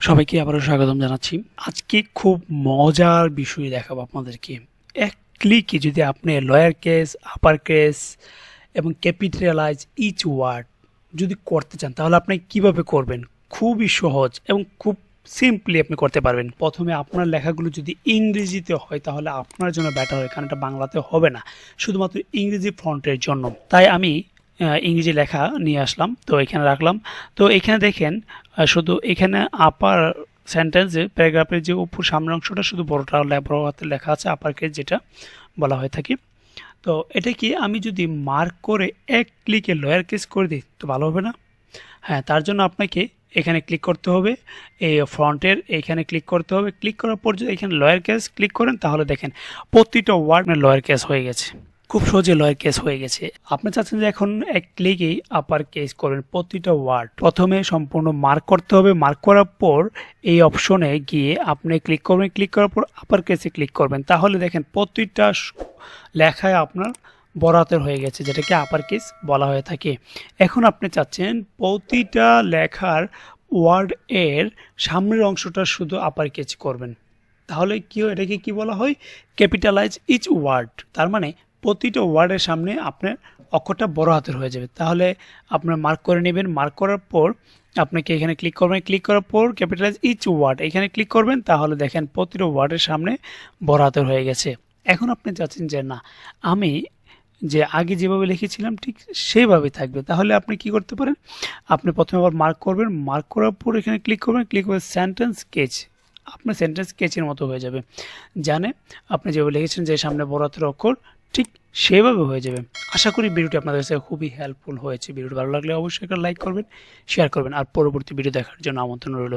সবাইকে আবারও স্বাগতম জানাচ্ছি। আজকে খুব মজার বিষয় দেখাবো আপনাদেরকে। এক ক্লিকে যদি আপনি লয়ার কেস আপার কেস এবং ক্যাপিটালাইজ ইচ ওয়ার্ড যদি করতে চান, তাহলে আপনি কীভাবে করবেন? খুবই সহজ এবং খুব সিম্পলি আপনি করতে পারবেন। প্রথমে আপনার লেখাগুলো যদি ইংরেজিতে হয়, তাহলে আপনার জন্য ব্যাটার হয়, কারণ এটা বাংলাতে হবে না। শুধুমাত্র ইংরেজি ফ্রন্টের জন্য। তাই আমি ইংরেজি লেখা নিয়ে আসলাম, তো এখানে রাখলাম। তো এখানে দেখেন শুধু এখানে আপার সেন্টেন্সে প্যারাগ্রাফের যে উপর সামনের অংশটা, শুধু বড়টা বড় হাতে লেখা আছে আপার কেস যেটা বলা হয়ে থাকে। তো এটা কি আমি যদি মার্ক করে এক ক্লিকে লয়ার কেস করে দিই, তো ভালো হবে না? হ্যাঁ তার জন্য আপনাকে এখানে ক্লিক করতে হবে, এই ফ্রন্টের এখানে ক্লিক করতে হবে। ক্লিক করার পর যদি এখানে লয়ার কেস ক্লিক করেন, তাহলে দেখেন, প্রতিটা ওয়ার্ড লয়ার কেস হয়ে গেছে। খুব সহজে লয়ার কেস হয়ে গেছে। আপনি চাচ্ছেন যে এখন এক ক্লিকেই আপার কেস করবেন প্রতিটা ওয়ার্ড প্রথমে সম্পূর্ণ মার্ক করতে হবে। মার্ক করার পর এই অপশনে গিয়ে আপনি ক্লিক করবেন। ক্লিক করার পর আপার কেসে ক্লিক করবেন। তাহলে দেখেন প্রতিটা লেখায় আপনার বরাতের হয়ে গেছে, যেটাকে আপার কেস বলা হয়ে থাকে। এখন আপনি চাচ্ছেন প্রতিটা লেখার ওয়ার্ড এর সামনের অংশটা শুধু আপার কেস করবেন। তাহলে কি এটাকে কি বলা হয়? ক্যাপিটালাইজ ইচ ওয়ার্ড তার মানে প্রতিটা ওয়ার্ডের সামনে আপনার অক্ষরটা বড় হাতের হয়ে যাবে। তাহলে আপনার মার্ক করে নেবেন। মার্ক করার পর আপনাকে এখানে ক্লিক করবেন। ক্লিক করার পর ক্যাপিটালাইজ ইচ ওয়ার্ড এখানে ক্লিক করবেন, তাহলে দেখেন প্রতিটা ওয়ার্ডের সামনে বড় হাতের হয়ে গেছে। এখন আপনি চাচ্ছেন যে না, আমি যে আগে যেভাবে লিখেছিলাম ঠিক সেইভাবে থাকবে। তাহলে আপনি কি করতে পারেন? আপনি প্রথমে আবার মার্ক করবেন। মার্ক করার পর এখানে ক্লিক করবেন। ক্লিক করে সেন্টেন্স স্কেচ আপনার সেন্টেন্স স্কেচের মতো হয়ে যাবে। জানে আপনি যেভাবে লিখেছেন যে সামনে বড় হাতের অক্ষর ঠিক সেভাবে হয়ে যাবে। আশা করি ভিডিওটি আপনাদের কাছে খুবই হেল্পফুল হয়েছে। ভিডিওটি ভালো লাগলে অবশ্যই একটা লাইক করবেন শেয়ার করবেন, আর পরবর্তী ভিডিও দেখার জন্য আমন্ত্রণ রইল।